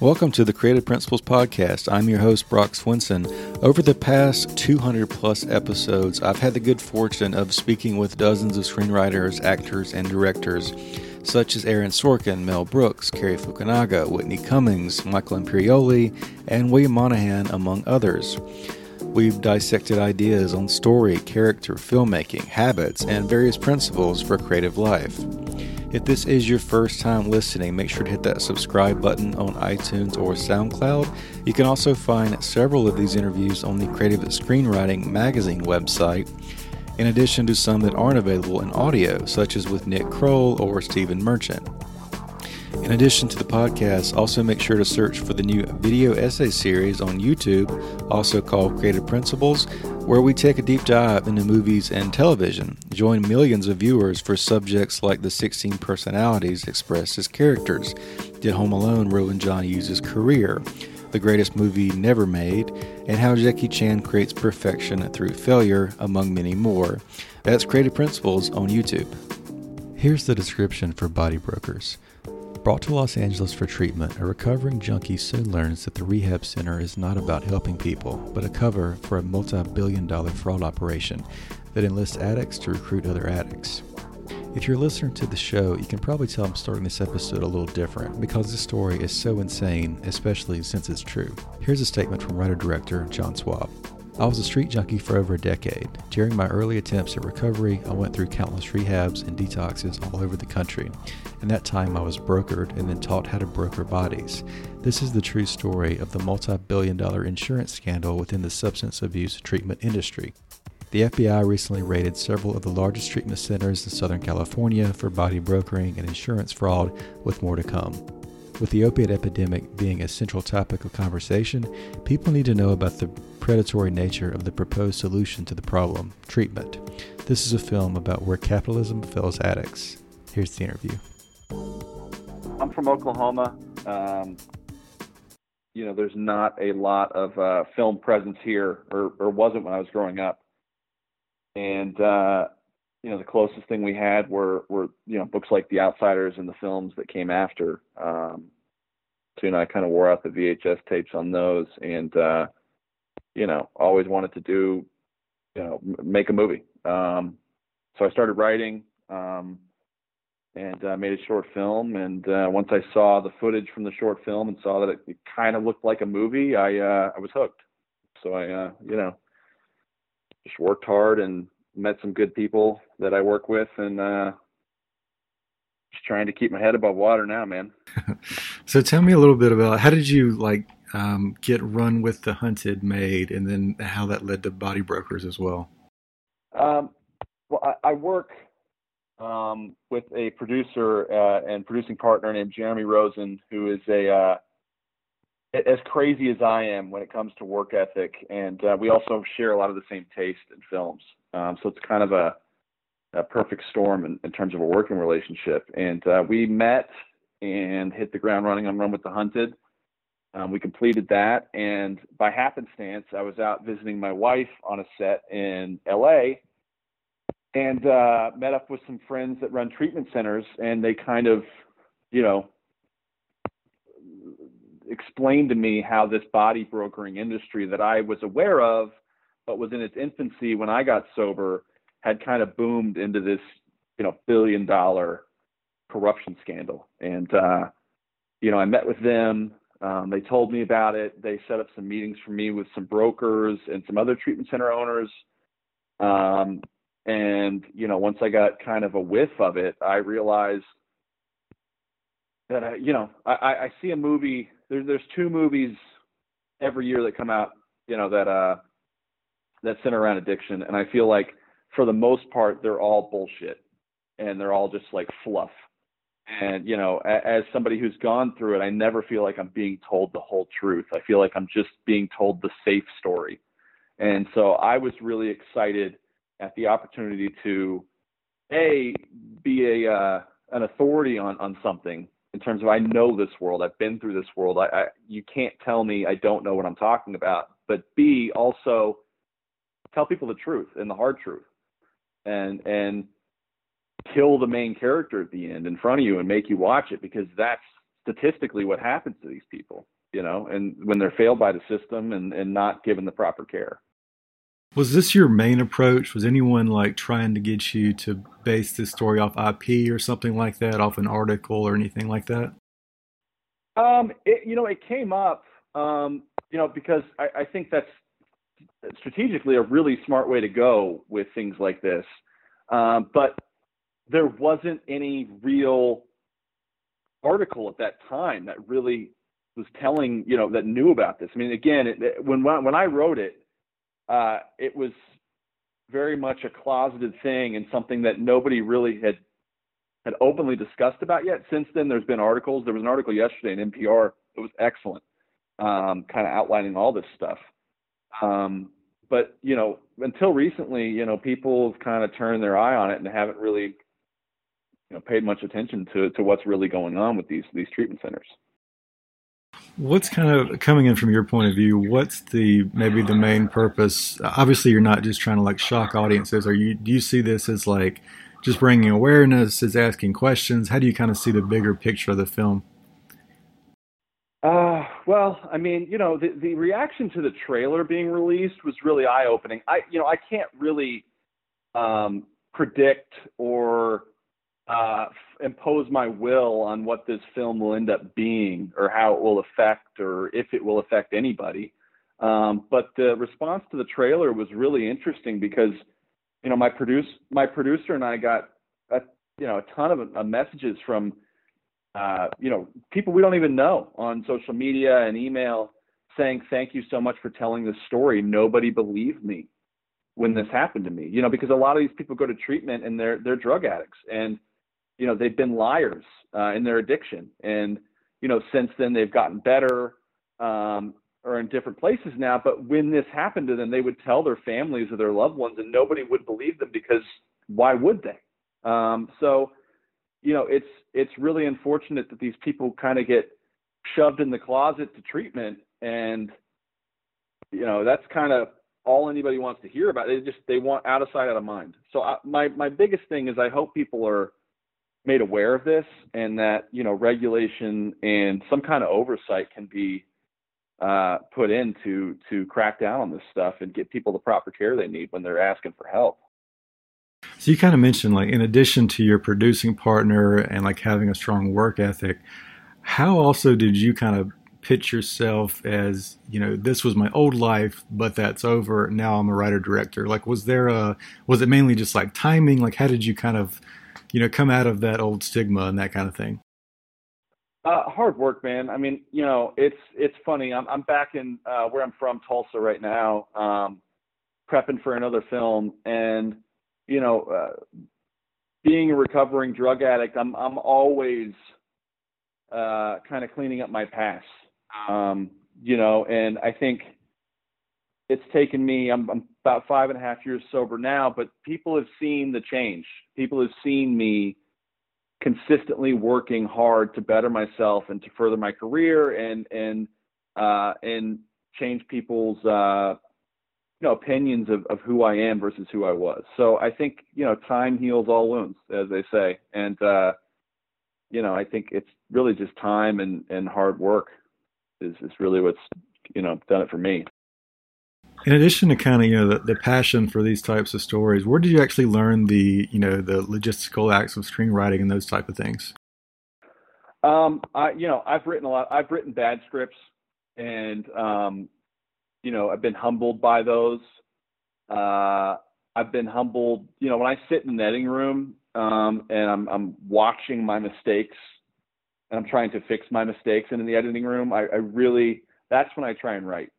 Welcome to the Creative Principles Podcast. I'm your host, Brock Swinson. Over the past 200 plus episodes, I've had the good fortune of speaking with dozens of screenwriters, actors, and directors, such as Aaron Sorkin, Mel Brooks, Cary Fukunaga, Whitney Cummings, Michael Imperioli, and William Monahan, among others. We've dissected ideas on story, character, filmmaking, habits, and various principles for creative life. If this is your first time listening, make sure to hit that subscribe button on iTunes or SoundCloud. You can also find several of these interviews on the Creative Screenwriting Magazine website, in addition to some that aren't available in audio, such as with Nick Kroll or Stephen Merchant. In addition to the podcast, also make sure to search for the new video essay series on YouTube, also called Creative Principles, where we take a deep dive into movies and television. Join millions of viewers for subjects like the 16 personalities expressed as characters. Did Home Alone ruin John Hughes' career? The greatest movie never made, and how Jackie Chan creates perfection through failure, among many more. That's Creative Principles on YouTube. Here's the description for Body Brokers. Brought to Los Angeles for treatment, a recovering junkie soon learns that the rehab center is not about helping people, but a cover for a multi billion dollar fraud operation that enlists addicts to recruit other addicts. If you're listening to the show, you can probably tell I'm starting this episode a little different because this story is so insane, especially since it's true. Here's a statement from writer director John Swab. I was a street junkie for over a decade. During my early attempts at recovery, I went through countless rehabs and detoxes all over the country. In that time, I was brokered and then taught how to broker bodies. This is the true story of the multi billion dollar insurance scandal within the substance abuse treatment industry. The FBI recently raided several of the largest treatment centers in Southern California for body brokering and insurance fraud, with more to come. With the opiate epidemic being a central topic of conversation, people need to know about the predatory nature of the proposed solution to the problem treatment. This is a film about where capitalism fails addicts. Here's the interview. I'm from Oklahoma. Um, you know, there's not a lot of uh, film presence here, or, or wasn't when I was growing up. And uh, you know, the closest thing we had were were you know books like The Outsiders and the films that came after. Um, so you know, I kind of wore out the VHS tapes on those, and uh, you know, always wanted to do, you know, make a movie. Um, so I started writing. Um, and uh, made a short film. And uh, once I saw the footage from the short film and saw that it, it kind of looked like a movie, I uh, I was hooked. So I uh, you know just worked hard and met some good people that I work with, and uh, just trying to keep my head above water now, man. So tell me a little bit about how did you like um, get Run with the Hunted made, and then how that led to Body Brokers as well. Um, well, I, I work um, with a producer uh, and producing partner named Jeremy Rosen, who is a uh, as crazy as I am when it comes to work ethic, and uh, we also share a lot of the same taste in films. Um, so it's kind of a, a perfect storm in, in, terms of a working relationship. And uh, we met and hit the ground running on Run with the Hunted. Um, we completed that, and by happenstance, I was out visiting my wife on a set in L.A and uh, met up with some friends that run treatment centers, and they kind of, you know, explained to me how this body brokering industry that I was aware of, but was in its infancy when I got sober, had kind of boomed into this, you know, billion dollar corruption scandal. And, uh, you know, I met with them. Um, they told me about it. They set up some meetings for me with some brokers and some other treatment center owners. Um, and you know, once I got kind of a whiff of it, I realized that I, you know, I, I see a movie. There's there's two movies every year that come out, you know, that uh that center around addiction, and I feel like for the most part they're all bullshit, and they're all just like fluff. And you know, as somebody who's gone through it, I never feel like I'm being told the whole truth. I feel like I'm just being told the safe story. And so I was really excited at the opportunity to a be a uh, an authority on on something in terms of I know this world. I've been through this world. I, I you can't tell me I don't know what I'm talking about. But B also tell people the truth and the hard truth, and and kill the main character at the end in front of you and make you watch it because that's statistically what happens to these people, you know, and when they're failed by the system and, and not given the proper care. Was this your main approach? Was anyone like trying to get you to base this story off IP or something like that, off an article or anything like that? Um, it, you know, it came up, um, you know, because I, I think that's strategically a really smart way to go with things like this. Um, but there wasn't any real article at that time that really was telling, you know, that knew about this. I mean, again, it, when when I wrote it, uh, it was very much a closeted thing and something that nobody really had had openly discussed about yet. Since then, there's been articles. There was an article yesterday in NPR. It was excellent, um, kind of outlining all this stuff. Um, but you know, until recently, you know, people have kind of turned their eye on it and haven't really, you know, paid much attention to to what's really going on with these these treatment centers. What's kind of coming in from your point of view? What's the maybe the main purpose? Obviously, you're not just trying to like shock audiences. Are you? Do you see this as like just bringing awareness? Is asking questions? How do you kind of see the bigger picture of the film? Well, I mean, you know, the the reaction to the trailer being released was really eye opening. I, you know, I can't really um, predict or uh, impose my will on what this film will end up being or how it will affect or if it will affect anybody. Um, but the response to the trailer was really interesting because, you know, my produce my producer and I got a you know a ton of uh, messages from uh, you know people we don't even know on social media and email saying thank you so much for telling this story. Nobody believed me when this happened to me. You know because a lot of these people go to treatment and they're they're drug addicts and you know they've been liars uh, in their addiction and you know since then they've gotten better um, or in different places now but when this happened to them they would tell their families or their loved ones and nobody would believe them because why would they um, so you know it's it's really unfortunate that these people kind of get shoved in the closet to treatment and you know that's kind of all anybody wants to hear about they just they want out of sight out of mind so I, my my biggest thing is i hope people are made aware of this and that you know regulation and some kind of oversight can be uh, put in to to crack down on this stuff and get people the proper care they need when they're asking for help. So you kind of mentioned like in addition to your producing partner and like having a strong work ethic, how also did you kind of pitch yourself as you know this was my old life but that's over now i'm a writer director like was there a was it mainly just like timing like how did you kind of you know, come out of that old stigma and that kind of thing? Uh, hard work, man. I mean, you know, it's it's funny. I'm I'm back in uh, where I'm from, Tulsa, right now, um, prepping for another film, and you know, uh, being a recovering drug addict, I'm I'm always uh, kind of cleaning up my past, um, you know, and I think it's taken me I'm, I'm about five and a half years sober now but people have seen the change. People have seen me consistently working hard to better myself and to further my career and and uh, and change people's uh, you know opinions of, of who I am versus who I was. So I think you know time heals all wounds, as they say, and uh, you know I think it's really just time and and hard work is is really what's you know done it for me. In addition to kind of you know the, the, passion for these types of stories, where did you actually learn the you know the logistical acts of screenwriting and those type of things? Um, I you know I've written a lot. I've written bad scripts, and um, you know I've been humbled by those. Uh, I've been humbled. You know when I sit in the editing room um, and I'm I'm watching my mistakes and I'm trying to fix my mistakes, and in the editing room, I, I really that's when I try and write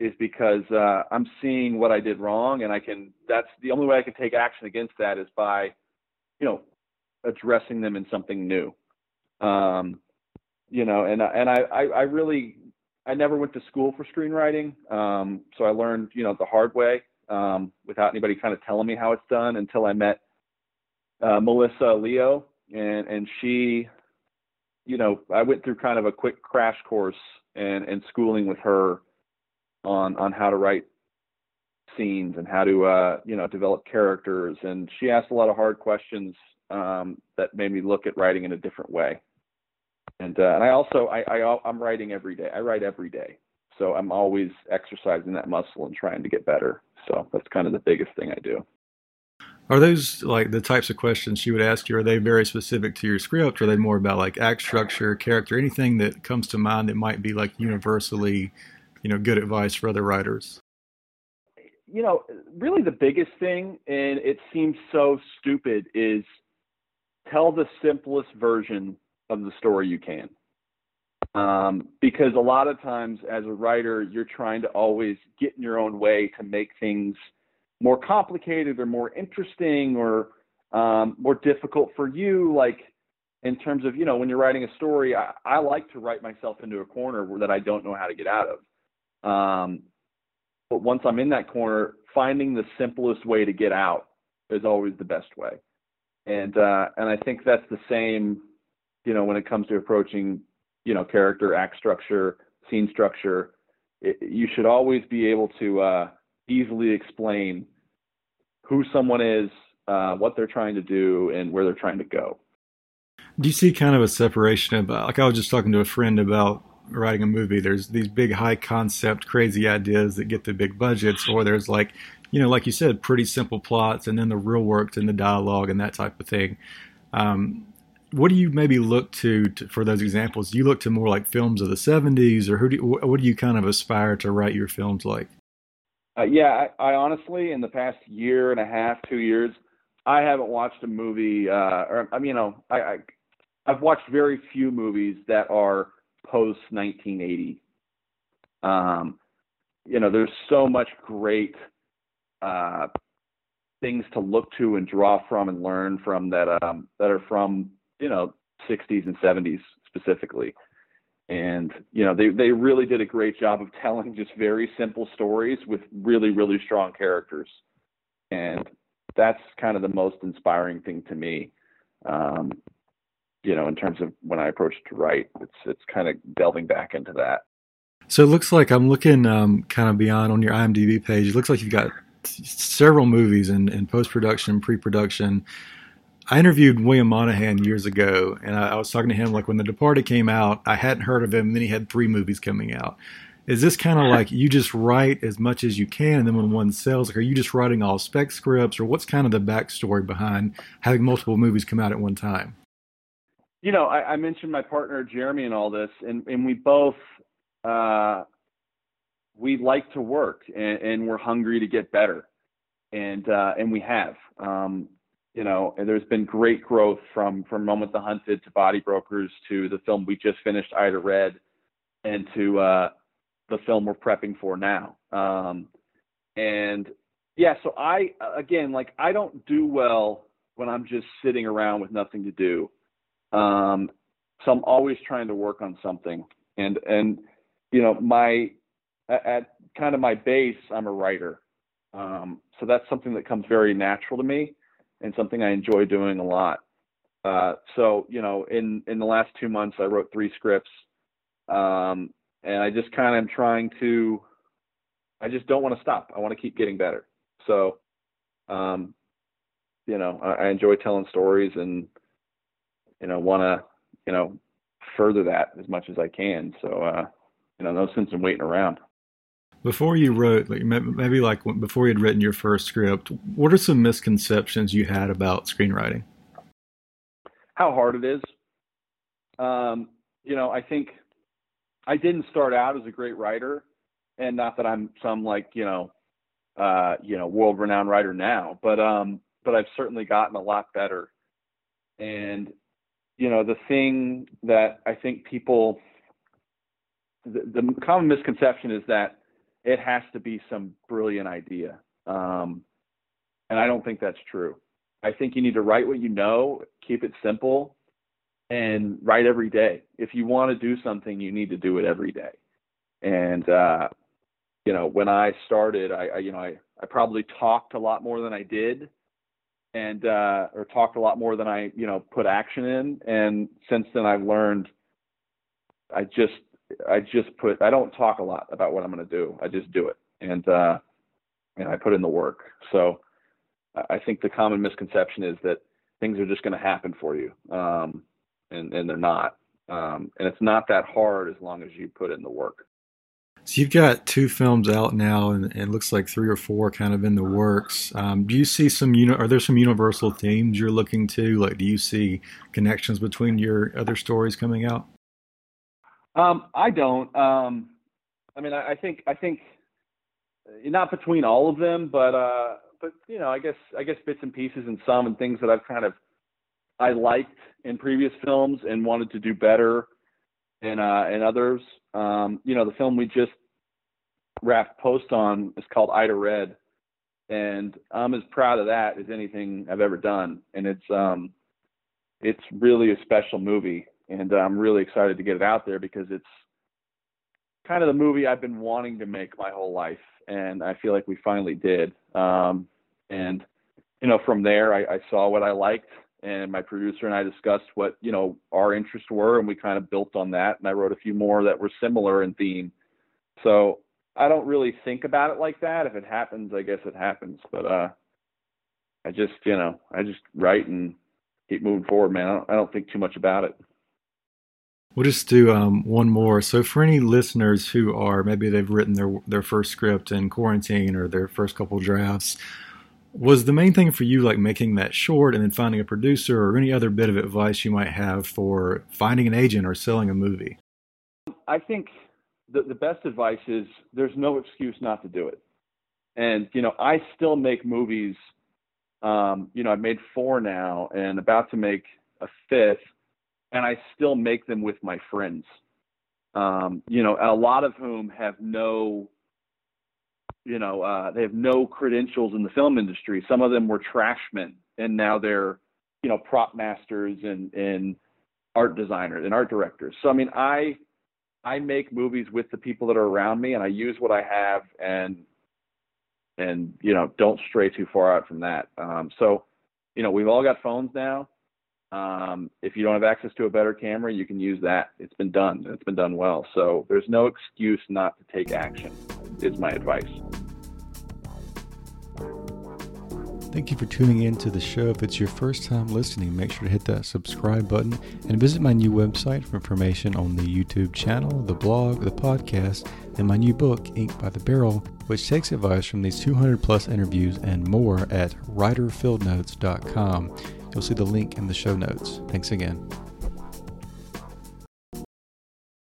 is because uh, I'm seeing what I did wrong, and I can. That's the only way I can take action against that is by, you know, addressing them in something new. Um, you know, and and I, I I really I never went to school for screenwriting, um, so I learned you know the hard way um, without anybody kind of telling me how it's done until I met uh, Melissa Leo, and and she, you know, I went through kind of a quick crash course and and schooling with her on on how to write scenes and how to uh, you know develop characters, and she asked a lot of hard questions um, that made me look at writing in a different way. And uh, and I also I, I I'm writing every day. I write every day, so I'm always exercising that muscle and trying to get better. So that's kind of the biggest thing I do. Are those like the types of questions she would ask you? Are they very specific to your script? Or are they more about like act structure, character, anything that comes to mind that might be like universally, you know, good advice for other writers? You know, really the biggest thing, and it seems so stupid, is tell the simplest version of the story you can. Um, because a lot of times as a writer, you're trying to always get in your own way to make things more complicated or more interesting or um, more difficult for you. Like in terms of, you know, when you're writing a story, I, I like to write myself into a corner that I don't know how to get out of. Um, but once I'm in that corner, finding the simplest way to get out is always the best way. And uh, and I think that's the same, you know, when it comes to approaching you know character act structure scene structure it, you should always be able to uh, easily explain who someone is uh, what they're trying to do and where they're trying to go. Do you see kind of a separation of, like i was just talking to a friend about writing a movie. There's these big high concept crazy ideas that get the big budgets or there's like you know like you said pretty simple plots and then the real work and the dialogue and that type of thing. Um, what do you maybe look to, to, for those examples? Do you look to more like films of the '70s, or who do you, what do you kind of aspire to write your films like? Uh, yeah, I, I, honestly, in the past year and a half, two years, I haven't watched a movie. Uh, or I mean, you know, I, I I've watched very few movies that are post 1980. Um, you know, there's so much great uh, things to look to and draw from and learn from that um, that are from you know 60s and 70s specifically. And you know they they really did a great job of telling just very simple stories with really really strong characters. And that's kind of the most inspiring thing to me um, you know in terms of when i approach to write. It's it's kind of delving back into that. So it looks like i'm looking um, kind of beyond on your imdb page. It looks like you've got several movies in, in post-production pre-production I interviewed William Monahan years ago, and I, I, was talking to him like when The Departed came out. I hadn't heard of him, and then he had three movies coming out. Is this kind of like you just write as much as you can, and then when one sells, like are you just writing all spec scripts, or what's kind of the backstory behind having multiple movies come out at one time? You know, I, I mentioned my partner Jeremy and all this, and, and we both uh, we like to work, and, and we're hungry to get better, and uh, and we have. Um, you know, there's been great growth from from Moment the Hunted to Body Brokers to the film we just finished, Ida Red, and to uh, the film we're prepping for now. Um, and yeah, so I again, like I don't do well when I'm just sitting around with nothing to do. Um, so I'm always trying to work on something, and and you know my at kind of my base, I'm a writer. Um, so that's something that comes very natural to me and something I enjoy doing a lot. Uh, so you know, in in the last two months, I wrote three scripts, um, and I just kind of am trying to. I just don't want to stop. I want to keep getting better. So, um, you know, I, I enjoy telling stories, and you know, want to you know further that as much as I can. So, uh, you know, no sense in waiting around. Before you wrote, like maybe like before you had written your first script, what are some misconceptions you had about screenwriting? How hard it is. Um, you know, I think I didn't start out as a great writer, and not that I'm some like you know, uh, you know, world-renowned writer now, but um, but I've certainly gotten a lot better. And you know, the thing that I think people, the, the common misconception is that it has to be some brilliant idea. Um, and I don't think that's true. I think you need to write what you know, keep it simple, and write every day. If you want to do something, you need to do it every day. And uh, you know, when I started, I, I you know I I probably talked a lot more than I did, and uh, or talked a lot more than I you know put action in. And since then, I've learned. I just I just put I don't talk a lot about what I'm going to do. I just do it, and uh, and I put in the work. So I think the common misconception is that things are just going to happen for you, um, and and they're not. Um, and it's not that hard as long as you put in the work. So you've got two films out now, and it looks like three or four kind of in the works. Um, do you see some? Uni- are there some universal themes you're looking to? Like, do you see connections between your other stories coming out? Um, I don't. Um, I mean, I, I, think I think uh, not between all of them, but uh, but you know, I guess I guess bits and pieces and some and things that I've kind of I liked in previous films and wanted to do better in uh, in others. Um, you know, the film we just wrapped post on is called Ida Red, and I'm as proud of that as anything I've ever done. And it's um, it's really a special movie, and I'm really excited to get it out there because it's kind of the movie I've been wanting to make my whole life, and I feel like we finally did. Um, and you know, from there, I, I saw what I liked and my producer and I discussed what you know our interests were, and we kind of built on that. And I wrote a few more that were similar in theme. So I don't really think about it like that. If it happens, I guess it happens. But uh, I just you know I just write and keep moving forward, man. I don't, I don't think too much about it. We'll just do um, one more. So, for any listeners who are maybe they've written their their first script in quarantine or their first couple drafts, was the main thing for you like making that short and then finding a producer or any other bit of advice you might have for finding an agent or selling a movie? I think the, the best advice is there's no excuse not to do it. And, you know, I still make movies. Um, you know, I've made four now and about to make a fifth, and I still make them with my friends. Um, you know, a lot of whom have no you know, uh, they have no credentials in the film industry. Some of them were trashmen, and now they're, you know, prop masters and and art designers and art directors. So I mean, I I make movies with the people that are around me, and I use what I have, and and you know, don't stray too far out from that. Um, so, you know, we've all got phones now. Um, if you don't have access to a better camera, you can use that. It's been done. It's been done well. So there's no excuse not to take action. Is my advice. Thank you for tuning in to the show. If it's your first time listening, make sure to hit that subscribe button and visit my new website for information on the YouTube channel, the blog, the podcast, and my new book, Ink by the Barrel, which takes advice from these 200 plus interviews and more at writerfieldnotes.com. You'll see the link in the show notes. Thanks again.